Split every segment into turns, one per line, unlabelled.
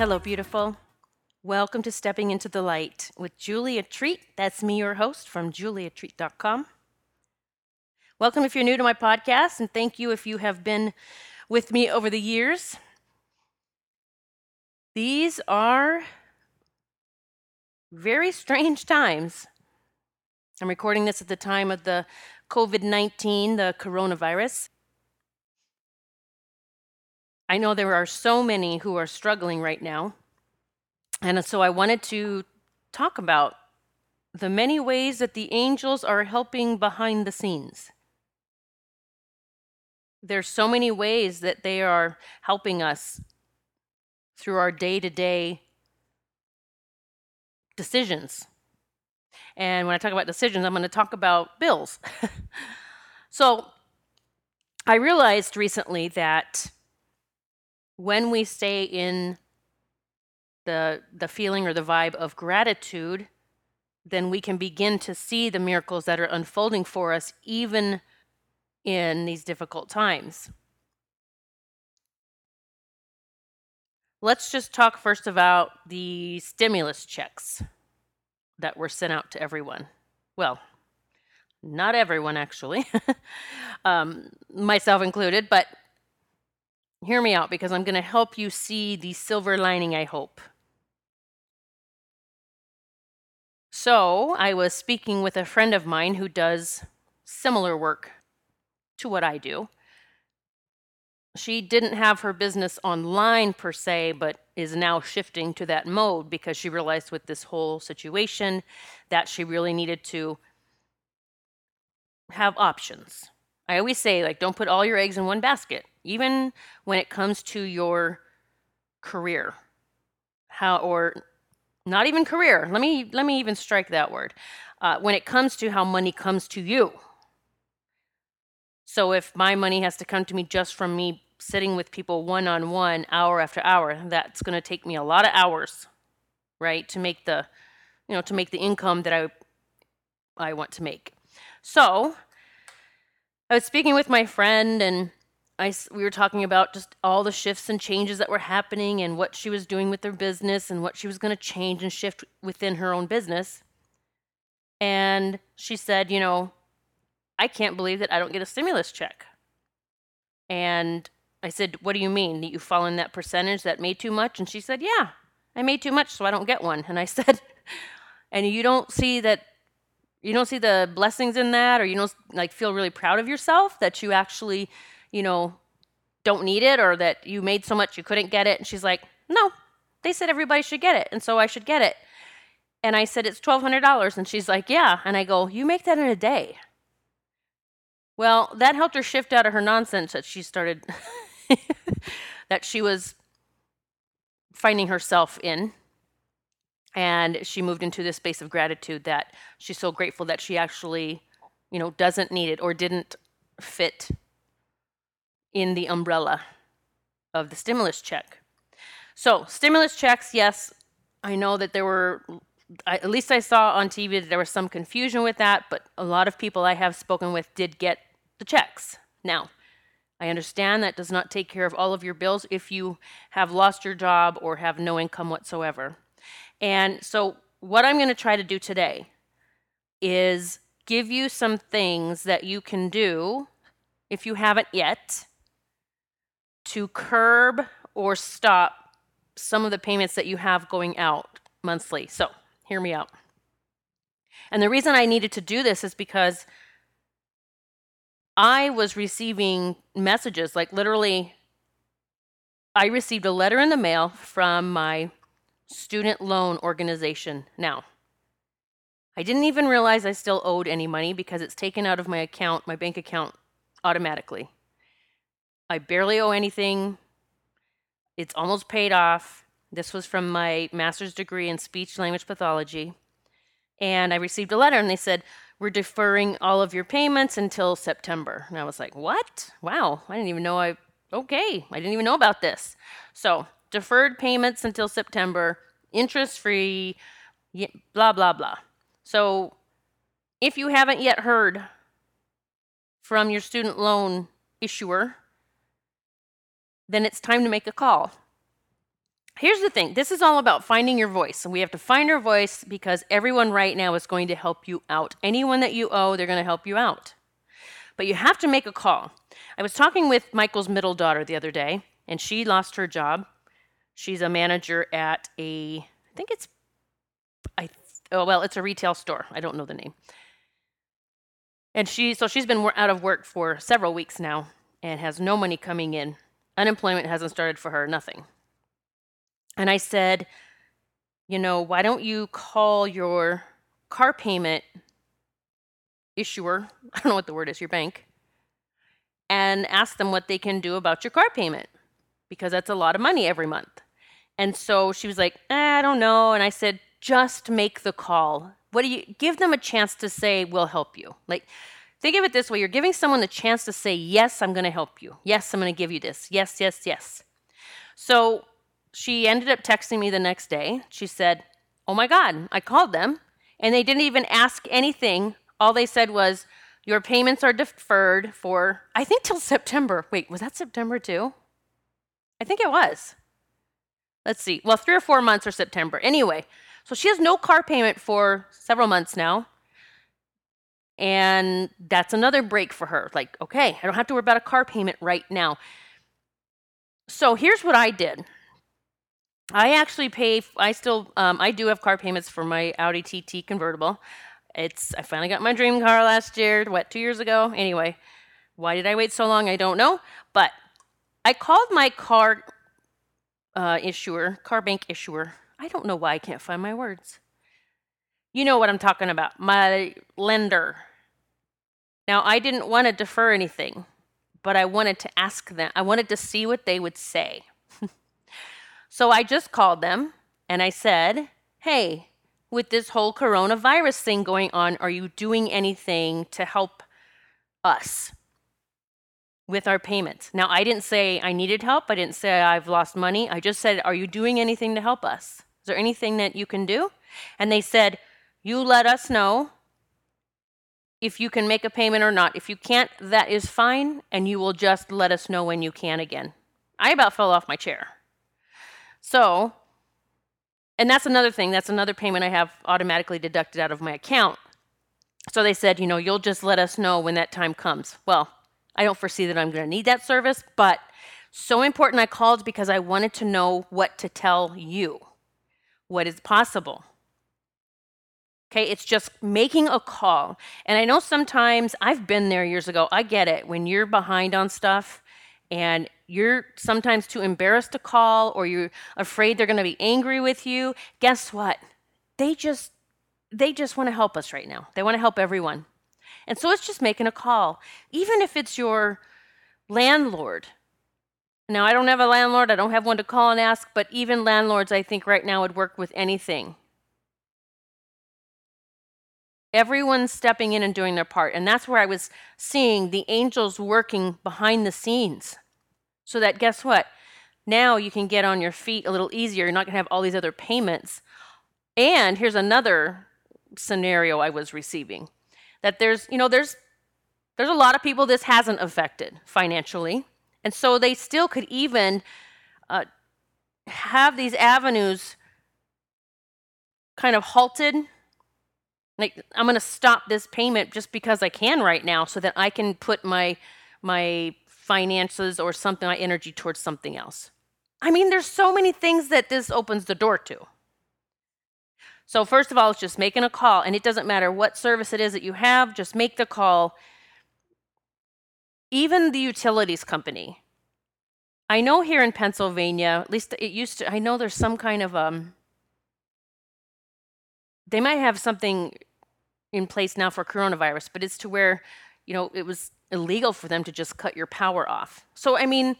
Hello, beautiful. Welcome to Stepping into the Light with Julia Treat. That's me, your host from juliatreat.com. Welcome if you're new to my podcast, and thank you if you have been with me over the years. These are very strange times. I'm recording this at the time of the COVID 19, the coronavirus. I know there are so many who are struggling right now. And so I wanted to talk about the many ways that the angels are helping behind the scenes. There's so many ways that they are helping us through our day-to-day decisions. And when I talk about decisions, I'm going to talk about bills. so I realized recently that when we stay in the the feeling or the vibe of gratitude then we can begin to see the miracles that are unfolding for us even in these difficult times. Let's just talk first about the stimulus checks that were sent out to everyone. Well not everyone actually. Um, myself included but hear me out because I'm going to help you see the silver lining, I hope. So, I was speaking with a friend of mine who does similar work to what I do. She didn't have her business online per se, but is now shifting to that mode because she realized with this whole situation that she really needed to have options. I always say, like, don't put all your eggs in one basket even when it comes to your career. How or not even career. Let me let me even strike that word. Uh, when it comes to how money comes to you. So if my money has to come to me just from me sitting with people one on one hour after hour that's going to take me a lot of hours right to make the you know to make the income that i i want to make. So i was speaking with my friend and I, we were talking about just all the shifts and changes that were happening and what she was doing with her business and what she was going to change and shift within her own business. And she said, You know, I can't believe that I don't get a stimulus check. And I said, What do you mean? That you fall in that percentage that made too much? And she said, Yeah, I made too much, so I don't get one. And I said, And you don't see that you don't see the blessings in that or you don't like feel really proud of yourself that you actually you know, don't need it or that you made so much you couldn't get it. And she's like, no, they said everybody should get it. And so I should get it. And I said, it's $1,200. And she's like, yeah. And I go, you make that in a day. Well, that helped her shift out of her nonsense that she started, that she was finding herself in. And she moved into this space of gratitude that she's so grateful that she actually, you know, doesn't need it or didn't fit in the umbrella of the stimulus check. So, stimulus checks, yes, I know that there were, at least I saw on TV that there was some confusion with that, but a lot of people I have spoken with did get the checks. Now, I understand that does not take care of all of your bills if you have lost your job or have no income whatsoever. And so, what I'm going to try to do today is give you some things that you can do if you haven't yet to curb or stop some of the payments that you have going out monthly. So, hear me out. And the reason I needed to do this is because I was receiving messages, like literally, I received a letter in the mail from my student loan organization. Now, I didn't even realize I still owed any money because it's taken out of my account, my bank account, automatically. I barely owe anything. It's almost paid off. This was from my master's degree in speech language pathology. And I received a letter and they said, We're deferring all of your payments until September. And I was like, What? Wow, I didn't even know I, okay, I didn't even know about this. So, deferred payments until September, interest free, blah, blah, blah. So, if you haven't yet heard from your student loan issuer, then it's time to make a call. Here's the thing this is all about finding your voice. And we have to find our voice because everyone right now is going to help you out. Anyone that you owe, they're going to help you out. But you have to make a call. I was talking with Michael's middle daughter the other day, and she lost her job. She's a manager at a, I think it's, I, oh, well, it's a retail store. I don't know the name. And she, so she's been out of work for several weeks now and has no money coming in. Unemployment hasn't started for her, nothing. And I said, you know, why don't you call your car payment issuer, I don't know what the word is, your bank, and ask them what they can do about your car payment because that's a lot of money every month. And so she was like, eh, I don't know. And I said, just make the call. What do you give them a chance to say, we'll help you? Like, think of it this way you're giving someone the chance to say, Yes, I'm going to help you. Yes, I'm going to give you this. Yes, yes, yes. So she ended up texting me the next day. She said, Oh my God, I called them and they didn't even ask anything. All they said was, Your payments are deferred for, I think, till September. Wait, was that September too? I think it was. Let's see. Well, three or four months or September. Anyway, so she has no car payment for several months now. And that's another break for her. Like, okay, I don't have to worry about a car payment right now. So here's what I did. I actually pay. I still. Um, I do have car payments for my Audi TT convertible. It's. I finally got my dream car last year. What? Two years ago. Anyway, why did I wait so long? I don't know. But I called my car uh, issuer, car bank issuer. I don't know why I can't find my words. You know what I'm talking about. My lender. Now, I didn't want to defer anything, but I wanted to ask them, I wanted to see what they would say. so I just called them and I said, Hey, with this whole coronavirus thing going on, are you doing anything to help us with our payments? Now, I didn't say I needed help. I didn't say I've lost money. I just said, Are you doing anything to help us? Is there anything that you can do? And they said, You let us know if you can make a payment or not. If you can't, that is fine, and you will just let us know when you can again. I about fell off my chair. So, and that's another thing, that's another payment I have automatically deducted out of my account. So they said, you know, you'll just let us know when that time comes. Well, I don't foresee that I'm going to need that service, but so important I called because I wanted to know what to tell you, what is possible. Okay, it's just making a call. And I know sometimes I've been there years ago. I get it. When you're behind on stuff and you're sometimes too embarrassed to call or you're afraid they're going to be angry with you, guess what? They just they just want to help us right now. They want to help everyone. And so it's just making a call. Even if it's your landlord. Now, I don't have a landlord. I don't have one to call and ask, but even landlords I think right now would work with anything Everyone's stepping in and doing their part. And that's where I was seeing the angels working behind the scenes. So that guess what? Now you can get on your feet a little easier. You're not going to have all these other payments. And here's another scenario I was receiving that there's, you know, there's there's a lot of people this hasn't affected financially. And so they still could even uh, have these avenues kind of halted like I'm going to stop this payment just because I can right now so that I can put my my finances or something my energy towards something else. I mean there's so many things that this opens the door to. So first of all, it's just making a call and it doesn't matter what service it is that you have, just make the call. Even the utilities company. I know here in Pennsylvania, at least it used to I know there's some kind of um they might have something in place now for coronavirus, but it's to where, you know, it was illegal for them to just cut your power off. So, I mean,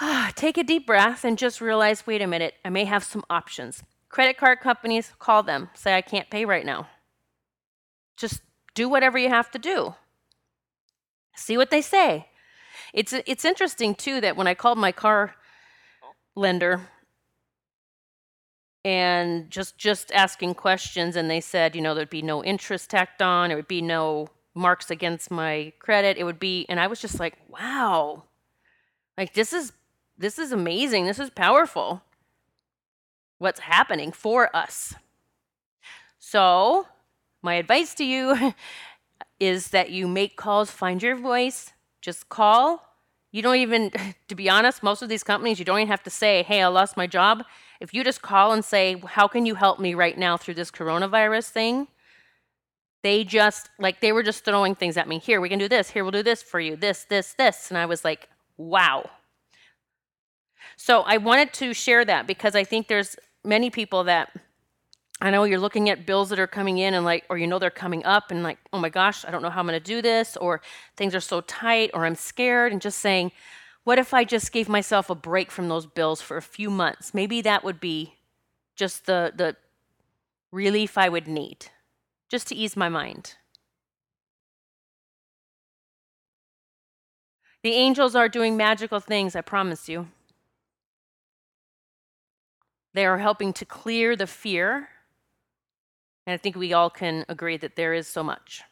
take a deep breath and just realize wait a minute, I may have some options. Credit card companies, call them, say, I can't pay right now. Just do whatever you have to do. See what they say. It's, it's interesting, too, that when I called my car lender and just just asking questions and they said you know there'd be no interest tacked on there would be no marks against my credit it would be and i was just like wow like this is this is amazing this is powerful what's happening for us. So my advice to you is that you make calls find your voice just call. You don't even to be honest most of these companies you don't even have to say hey i lost my job. If you just call and say how can you help me right now through this coronavirus thing? They just like they were just throwing things at me. Here we can do this. Here we'll do this for you. This this this. And i was like wow. So i wanted to share that because i think there's many people that i know you're looking at bills that are coming in and like or you know they're coming up and like oh my gosh i don't know how i'm going to do this or things are so tight or i'm scared and just saying what if i just gave myself a break from those bills for a few months maybe that would be just the the relief i would need just to ease my mind. The angels are doing magical things, I promise you. They are helping to clear the fear. And I think we all can agree that there is so much.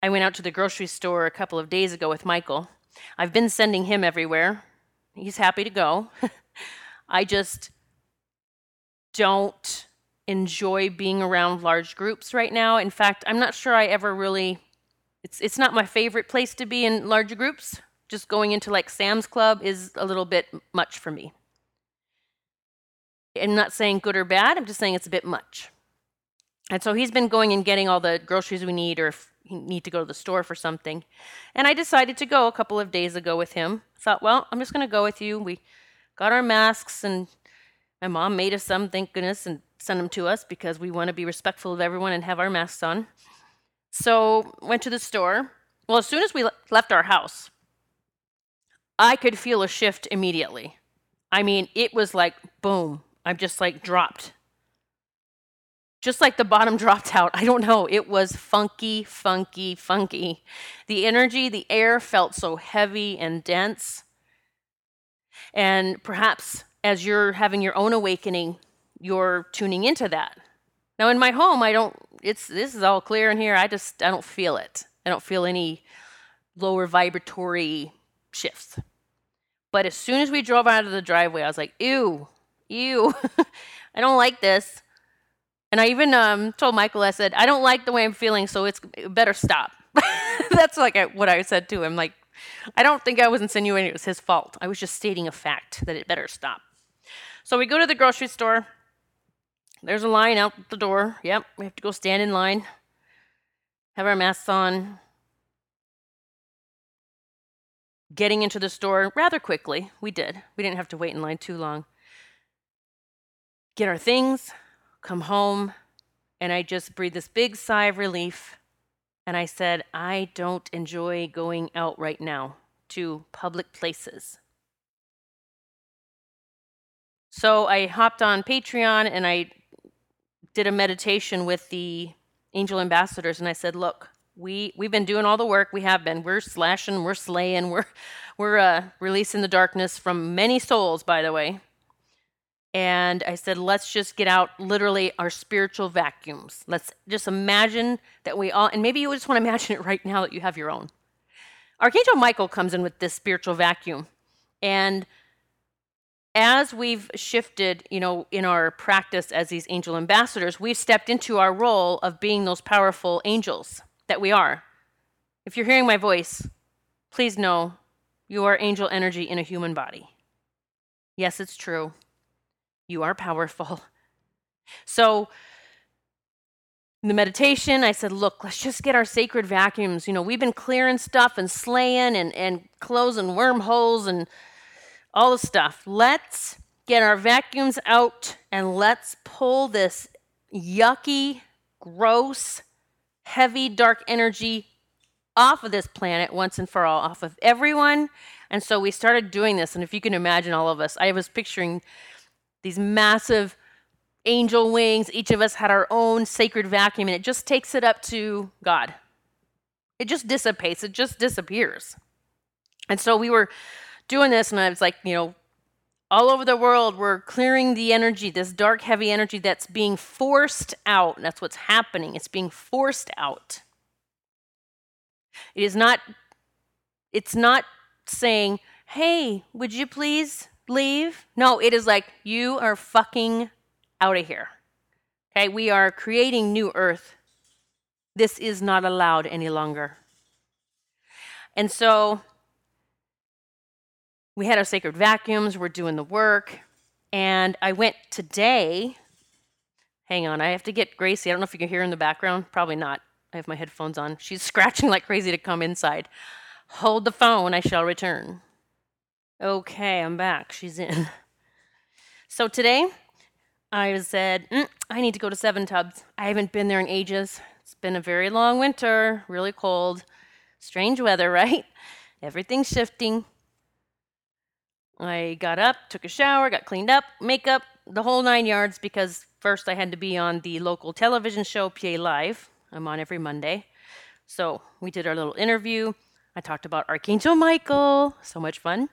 I went out to the grocery store a couple of days ago with Michael. I've been sending him everywhere. He's happy to go. I just don't enjoy being around large groups right now. In fact, I'm not sure I ever really it's it's not my favorite place to be in large groups. Just going into like Sam's Club is a little bit much for me. I'm not saying good or bad, I'm just saying it's a bit much. And so he's been going and getting all the groceries we need or if we need to go to the store for something. And I decided to go a couple of days ago with him. Thought, well, I'm just going to go with you. We got our masks and my mom made us some, thank goodness, and send them to us because we want to be respectful of everyone and have our masks on. So went to the store. Well, as soon as we left our house, I could feel a shift immediately. I mean, it was like boom. I'm just like dropped. Just like the bottom dropped out. I don't know. It was funky, funky, funky. The energy, the air felt so heavy and dense. And perhaps as you're having your own awakening, you're tuning into that. Now in my home, I don't it's this is all clear in here. I just I don't feel it. I don't feel any lower vibratory shifts. But as soon as we drove out of the driveway, I was like, ew, ew, I don't like this. And I even um, told Michael, I said, I don't like the way I'm feeling, so it's it better stop. That's like what I said to him. Like, I don't think I was insinuating it was his fault. I was just stating a fact that it better stop. So we go to the grocery store. There's a line out the door. Yep, we have to go stand in line, have our masks on. Getting into the store rather quickly. We did. We didn't have to wait in line too long. Get our things, come home, and I just breathed this big sigh of relief. And I said, I don't enjoy going out right now to public places. So I hopped on Patreon and I did a meditation with the angel ambassadors and I said, "Look, we we've been doing all the work. We have been. We're slashing, we're slaying, we're we're uh, releasing the darkness from many souls, by the way." And I said, let's just get out literally our spiritual vacuums. Let's just imagine that we all, and maybe you just want to imagine it right now that you have your own. Archangel Michael comes in with this spiritual vacuum. And as we've shifted, you know, in our practice as these angel ambassadors, we've stepped into our role of being those powerful angels that we are. If you're hearing my voice, please know you are angel energy in a human body. Yes, it's true. You are powerful. So, the meditation, I said, look, let's just get our sacred vacuums. You know, we've been clearing stuff and slaying and, and closing wormholes and all the stuff. Let's get our vacuums out and let's pull this yucky, gross, heavy, dark energy off of this planet once and for all, off of everyone. And so we started doing this. And if you can imagine all of us, I was picturing these massive angel wings. Each of us had our own sacred vacuum, and it just takes it up to God. It just dissipates, it just disappears. And so we were doing this, and I was like, you know, all over the world, we're clearing the energy, this dark, heavy energy that's being forced out. That's what's happening. It's being forced out. It is not, it's not saying, hey, would you please leave? No, it is like, you are fucking out of here. Okay, we are creating new earth. This is not allowed any longer. And so we had our sacred vacuums, we're doing the work. And I went today. Hang on, I have to get Gracie. I don't know if you can hear in the background. Probably not. I have my headphones on. She's scratching like crazy to come inside. Hold the phone, I shall return. Okay, I'm back. She's in. So today, I said, mm, I need to go to Seven Tubs. I haven't been there in ages. It's been a very long winter, really cold, strange weather, right? Everything's shifting. I got up, took a shower, got cleaned up, makeup, the whole nine yards because first I had to be on the local television show, PA Live. I'm on every Monday. So we did our little interview. I talked about Archangel Michael. So much fun.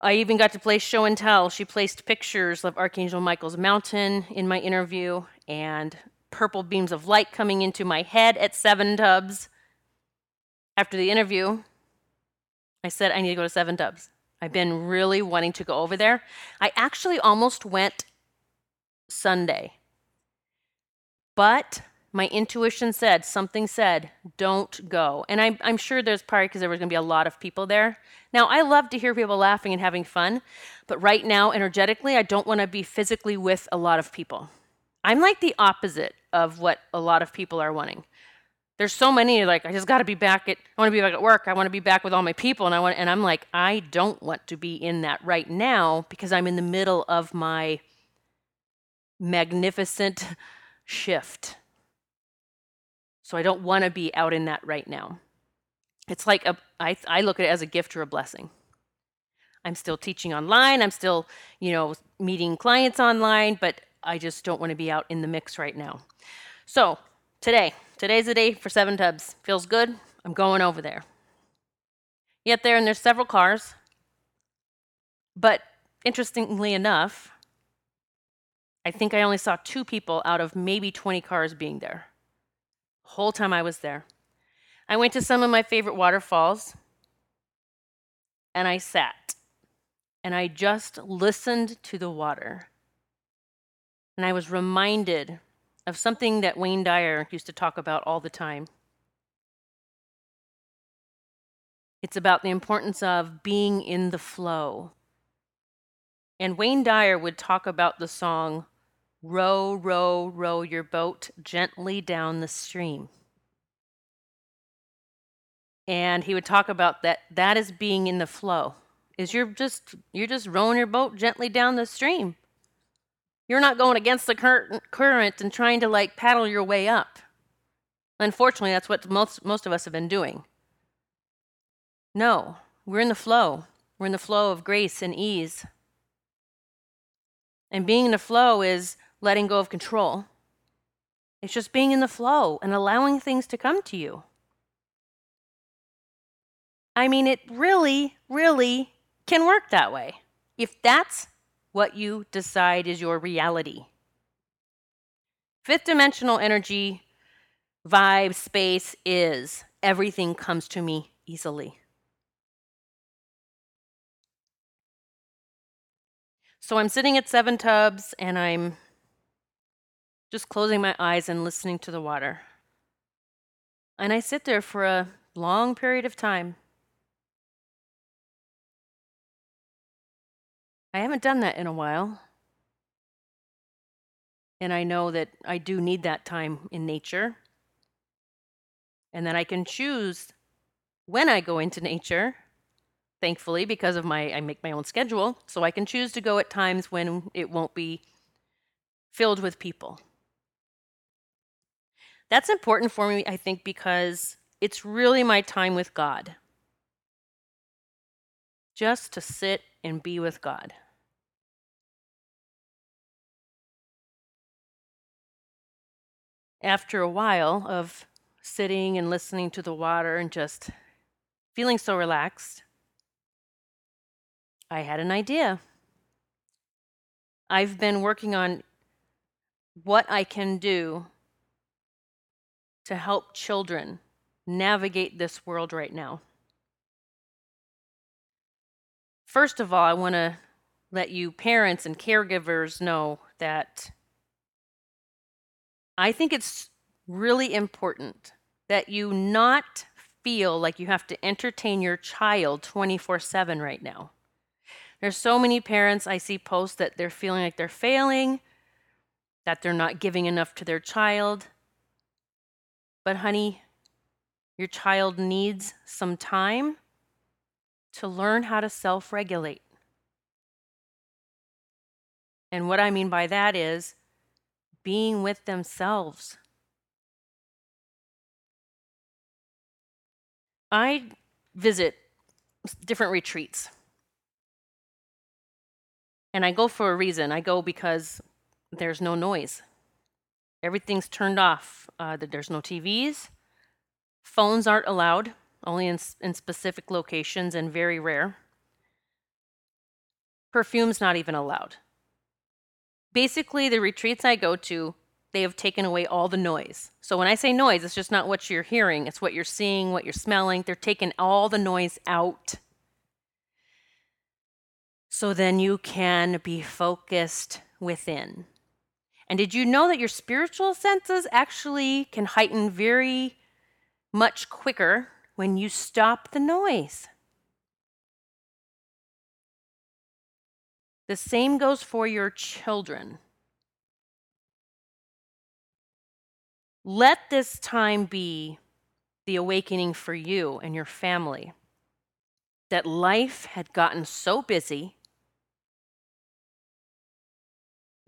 I even got to play show and tell. She placed pictures of Archangel Michael's mountain in my interview and purple beams of light coming into my head at Seven Tubs. After the interview, I said, I need to go to Seven Tubs. I've been really wanting to go over there. I actually almost went Sunday, but my intuition said, something said, don't go. And I'm, I'm sure there's probably because there was going to be a lot of people there. Now, I love to hear people laughing and having fun, but right now, energetically, I don't want to be physically with a lot of people. I'm like the opposite of what a lot of people are wanting. There's so many like I just got to be back at I want to be back at work. I want to be back with all my people and I want and I'm like I don't want to be in that right now because I'm in the middle of my magnificent shift. So I don't want to be out in that right now. It's like a, I, I look at it as a gift or a blessing. I'm still teaching online. I'm still, you know, meeting clients online, but I just don't want to be out in the mix right now. So today, today's the day for Seven Tubs. Feels good. I'm going over there. Get there, and there's several cars. But interestingly enough, I think I only saw two people out of maybe 20 cars being there whole time I was there. I went to some of my favorite waterfalls and I sat and I just listened to the water. And I was reminded of something that Wayne Dyer used to talk about all the time. It's about the importance of being in the flow. And Wayne Dyer would talk about the song Row, row, row your boat gently down the stream. And he would talk about that that is being in the flow. Is you're just you're just rowing your boat gently down the stream. You're not going against the current and trying to like paddle your way up. Unfortunately, that's what most most of us have been doing. No, we're in the flow. We're in the flow of grace and ease. And being in the flow is letting go of control. It's just being in the flow and allowing things to come to you. I mean, it really, really can work that way if that's what you decide is your reality. Fifth dimensional energy, vibe, space is everything comes to me easily. So I'm sitting at Seven Tubs and I'm just closing my eyes and listening to the water. And I sit there for a long period of time. I haven't done that in a while. And I know that I do need that time in nature. And then I can choose when I go into nature, thankfully, because of my I make my own schedule, so I can choose to go at times when it won't be filled with people. That's important for me, I think, because it's really my time with God. Just to sit and be with God. After a while of sitting and listening to the water and just feeling so relaxed, I had an idea. I've been working on what I can do to help children navigate this world right now. First of all, I want to let you parents and caregivers know that I think it's really important that you not feel like you have to entertain your child 24 7 right now. There's so many parents I see post that they're feeling like they're failing, that they're not giving enough to their child. But, honey, your child needs some time to learn how to self regulate. And what I mean by that is being with themselves. I visit different retreats. And I go for a reason. I go because there's no noise. Everything's turned off. Uh, there's no TVs. Phones aren't allowed, only in, in specific locations and very rare. Perfume's not even allowed. Basically, the retreats I go to, they have taken away all the noise. So when I say noise, it's just not what you're hearing, it's what you're seeing, what you're smelling. They're taking all the noise out so then you can be focused within. And did you know that your spiritual senses actually can heighten very much quicker when you stop the noise? The same goes for your children. Let this time be the awakening for you and your family that life had gotten so busy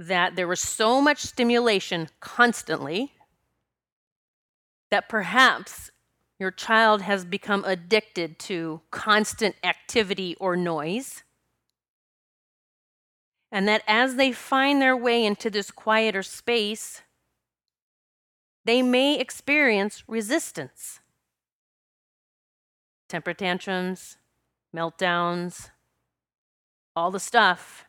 that there was so much stimulation constantly that perhaps your child has become addicted to constant activity or noise. And that as they find their way into this quieter space, they may experience resistance. Temper tantrums, meltdowns, all the stuff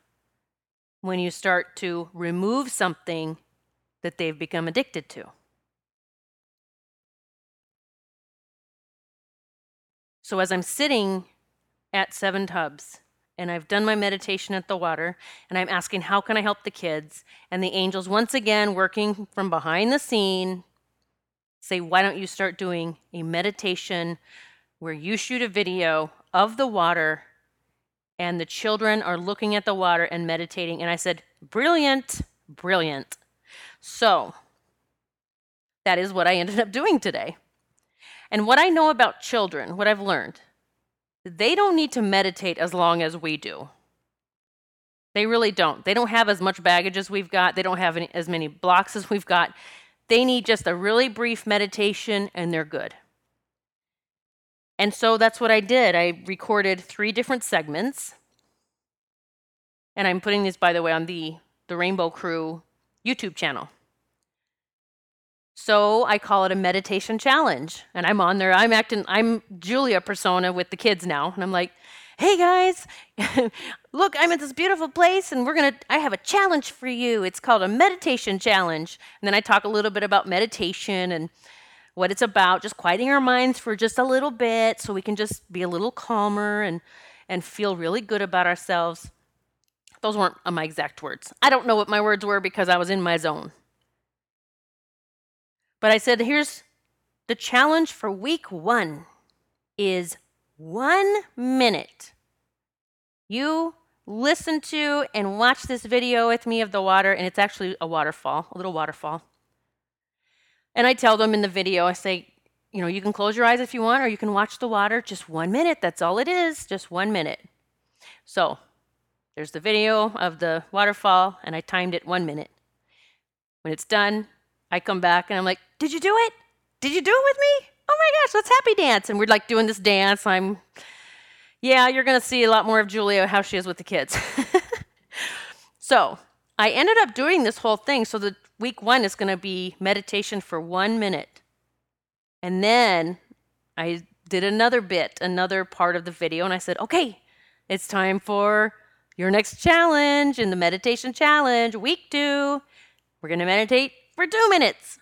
when you start to remove something that they've become addicted to. So, as I'm sitting at Seven Tubs and I've done my meditation at the water and I'm asking, How can I help the kids? And the angels, once again, working from behind the scene, say, Why don't you start doing a meditation where you shoot a video of the water and the children are looking at the water and meditating. And I said, Brilliant, brilliant. So that is what I ended up doing today. And what I know about children, what I've learned, they don't need to meditate as long as we do. They really don't. They don't have as much baggage as we've got, they don't have any, as many blocks as we've got. They need just a really brief meditation and they're good. And so that's what I did. I recorded three different segments. And I'm putting these, by the way, on the, the Rainbow Crew YouTube channel. So I call it a meditation challenge. And I'm on there. I'm acting, I'm Julia persona with the kids now. And I'm like, hey guys, look, I'm at this beautiful place and we're going to, I have a challenge for you. It's called a meditation challenge. And then I talk a little bit about meditation and what it's about, just quieting our minds for just a little bit so we can just be a little calmer and, and feel really good about ourselves. Those weren't uh, my exact words. I don't know what my words were because I was in my zone. But I said, here's the challenge for week one is one minute. You listen to and watch this video with me of the water, and it's actually a waterfall, a little waterfall. And I tell them in the video, I say, you know, you can close your eyes if you want, or you can watch the water just one minute. That's all it is, just one minute. So there's the video of the waterfall, and I timed it one minute. When it's done, I come back and I'm like, Did you do it? Did you do it with me? Oh my gosh, let's happy dance. And we're like doing this dance. I'm, yeah, you're going to see a lot more of Julia, how she is with the kids. so I ended up doing this whole thing. So the week one is going to be meditation for one minute. And then I did another bit, another part of the video, and I said, okay, it's time for your next challenge in the meditation challenge, week two. We're going to meditate for two minutes.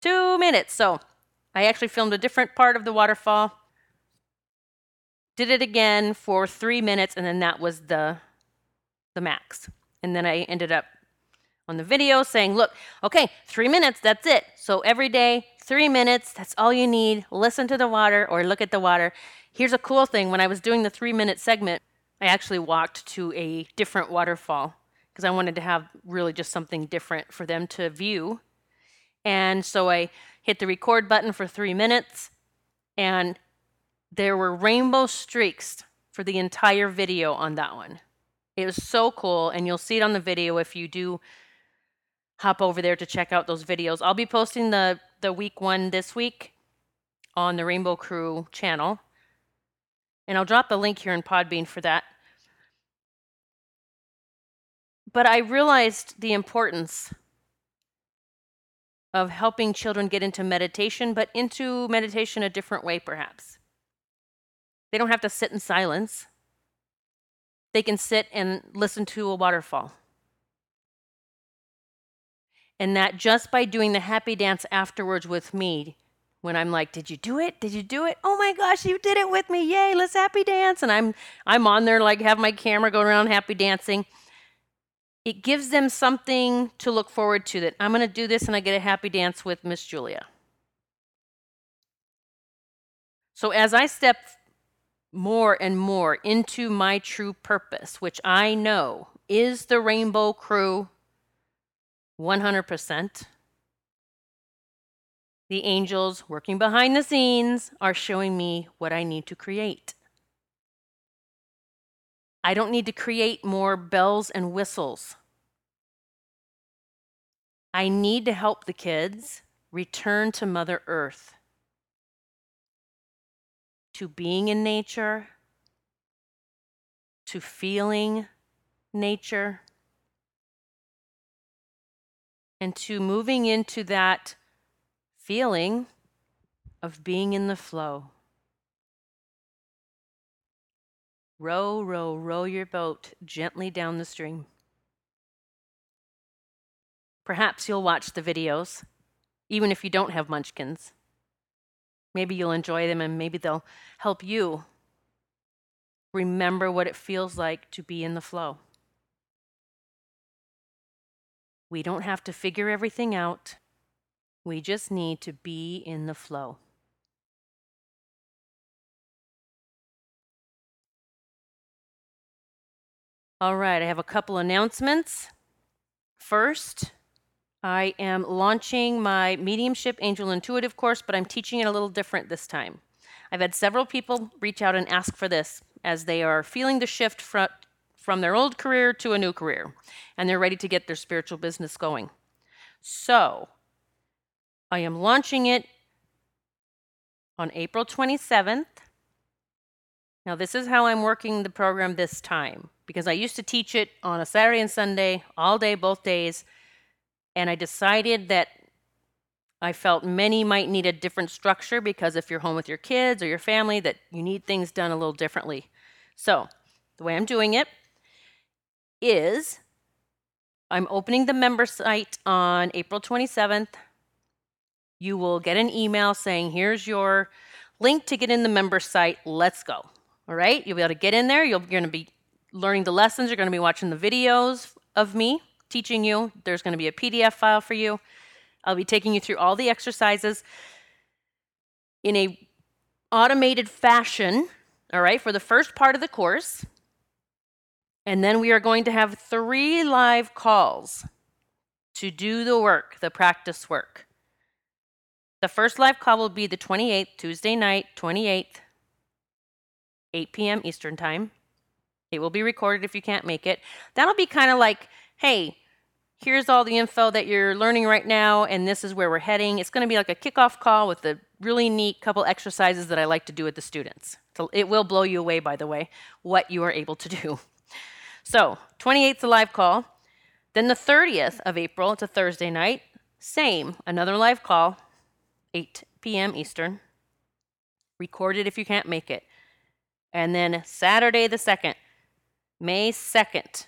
Two minutes. So I actually filmed a different part of the waterfall, did it again for three minutes, and then that was the, the max. And then I ended up on the video saying, look, okay, three minutes, that's it. So every day, three minutes, that's all you need. Listen to the water or look at the water. Here's a cool thing when I was doing the three minute segment, I actually walked to a different waterfall because I wanted to have really just something different for them to view. And so I hit the record button for three minutes, and there were rainbow streaks for the entire video on that one. It was so cool, and you'll see it on the video if you do hop over there to check out those videos. I'll be posting the, the week one this week on the Rainbow Crew channel. And I'll drop the link here in Podbean for that. But I realized the importance of helping children get into meditation, but into meditation a different way, perhaps. They don't have to sit in silence, they can sit and listen to a waterfall. And that just by doing the happy dance afterwards with me, when I'm like, "Did you do it? Did you do it? Oh my gosh, you did it with me! Yay, let's happy dance!" And I'm I'm on there like have my camera going around happy dancing. It gives them something to look forward to that I'm going to do this and I get a happy dance with Miss Julia. So as I step more and more into my true purpose, which I know is the Rainbow Crew 100%. The angels working behind the scenes are showing me what I need to create. I don't need to create more bells and whistles. I need to help the kids return to Mother Earth, to being in nature, to feeling nature and to moving into that feeling of being in the flow. Row, row, row your boat gently down the stream. Perhaps you'll watch the videos, even if you don't have munchkins. Maybe you'll enjoy them and maybe they'll help you remember what it feels like to be in the flow. We don't have to figure everything out. We just need to be in the flow. All right, I have a couple announcements. First, I am launching my Mediumship Angel Intuitive course, but I'm teaching it a little different this time. I've had several people reach out and ask for this as they are feeling the shift from their old career to a new career, and they're ready to get their spiritual business going. So, I am launching it on April 27th. Now, this is how I'm working the program this time because I used to teach it on a Saturday and Sunday, all day, both days, and I decided that I felt many might need a different structure because if you're home with your kids or your family, that you need things done a little differently. So, the way I'm doing it is I'm opening the member site on April 27th. You will get an email saying, here's your link to get in the member site. Let's go. All right? You'll be able to get in there. You're going to be learning the lessons. You're going to be watching the videos of me teaching you. There's going to be a PDF file for you. I'll be taking you through all the exercises in a automated fashion, all right, for the first part of the course. And then we are going to have three live calls to do the work, the practice work. The first live call will be the 28th, Tuesday night, 28th, 8 p.m. Eastern Time. It will be recorded if you can't make it. That'll be kind of like, hey, here's all the info that you're learning right now, and this is where we're heading. It's going to be like a kickoff call with a really neat couple exercises that I like to do with the students. So it will blow you away, by the way, what you are able to do. So, 28th, a live call. Then the 30th of April, it's a Thursday night, same, another live call, 8 p.m. Eastern. Record it if you can't make it. And then Saturday the 2nd, May 2nd,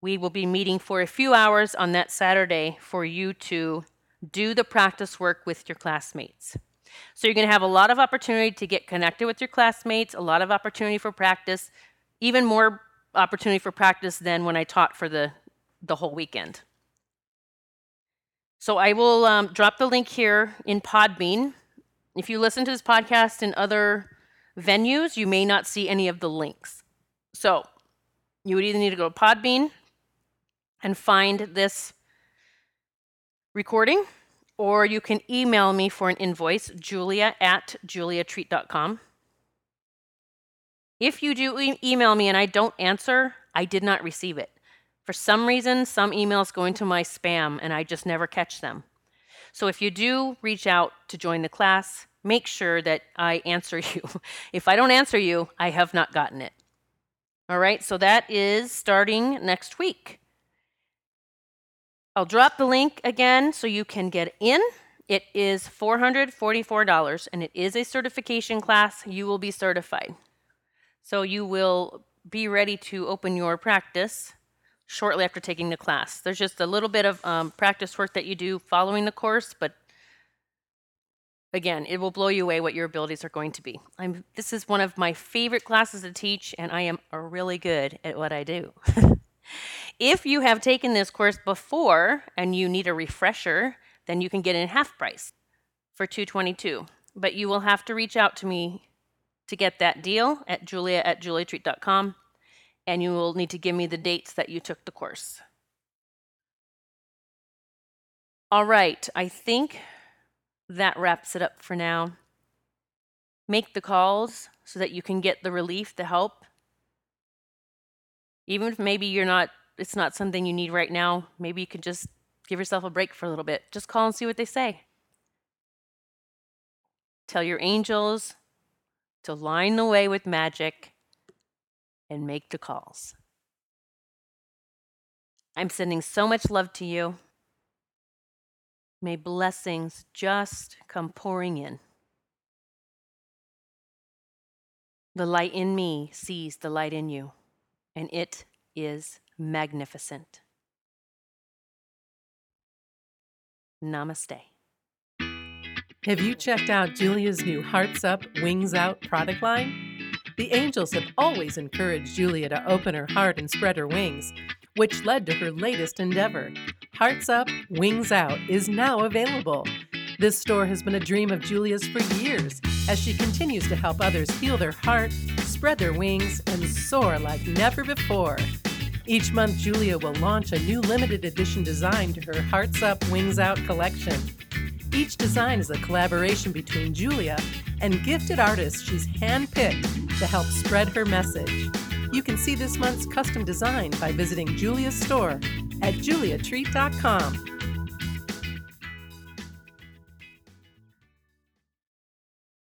we will be meeting for a few hours on that Saturday for you to do the practice work with your classmates. So you're going to have a lot of opportunity to get connected with your classmates, a lot of opportunity for practice, even more opportunity for practice than when I taught for the, the whole weekend. So I will um, drop the link here in Podbean. If you listen to this podcast in other venues, you may not see any of the links. So you would either need to go to Podbean and find this recording, or you can email me for an invoice, julia at juliatreat.com. If you do e- email me and I don't answer, I did not receive it. For some reason, some emails go into my spam and I just never catch them. So if you do reach out to join the class, make sure that I answer you. if I don't answer you, I have not gotten it. All right, so that is starting next week. I'll drop the link again so you can get in. It is $444 and it is a certification class. You will be certified. So you will be ready to open your practice shortly after taking the class. There's just a little bit of um, practice work that you do following the course, but again, it will blow you away what your abilities are going to be. I'm, this is one of my favorite classes to teach, and I am really good at what I do. if you have taken this course before and you need a refresher, then you can get in half price for 222 but you will have to reach out to me to get that deal at julia at juliatreat.com, and you will need to give me the dates that you took the course. All right, I think that wraps it up for now. Make the calls so that you can get the relief, the help. Even if maybe you're not, it's not something you need right now, maybe you can just give yourself a break for a little bit. Just call and see what they say. Tell your angels, to line the way with magic and make the calls. I'm sending so much love to you. May blessings just come pouring in. The light in me sees the light in you, and it is magnificent. Namaste.
Have you checked out Julia's new Hearts Up, Wings Out product line? The angels have always encouraged Julia to open her heart and spread her wings, which led to her latest endeavor. Hearts Up, Wings Out is now available. This store has been a dream of Julia's for years as she continues to help others heal their heart, spread their wings, and soar like never before. Each month, Julia will launch a new limited edition design to her Hearts Up, Wings Out collection. Each design is a collaboration between Julia and gifted artists she's handpicked to help spread her message. You can see this month's custom design by visiting Julia's store at juliatreat.com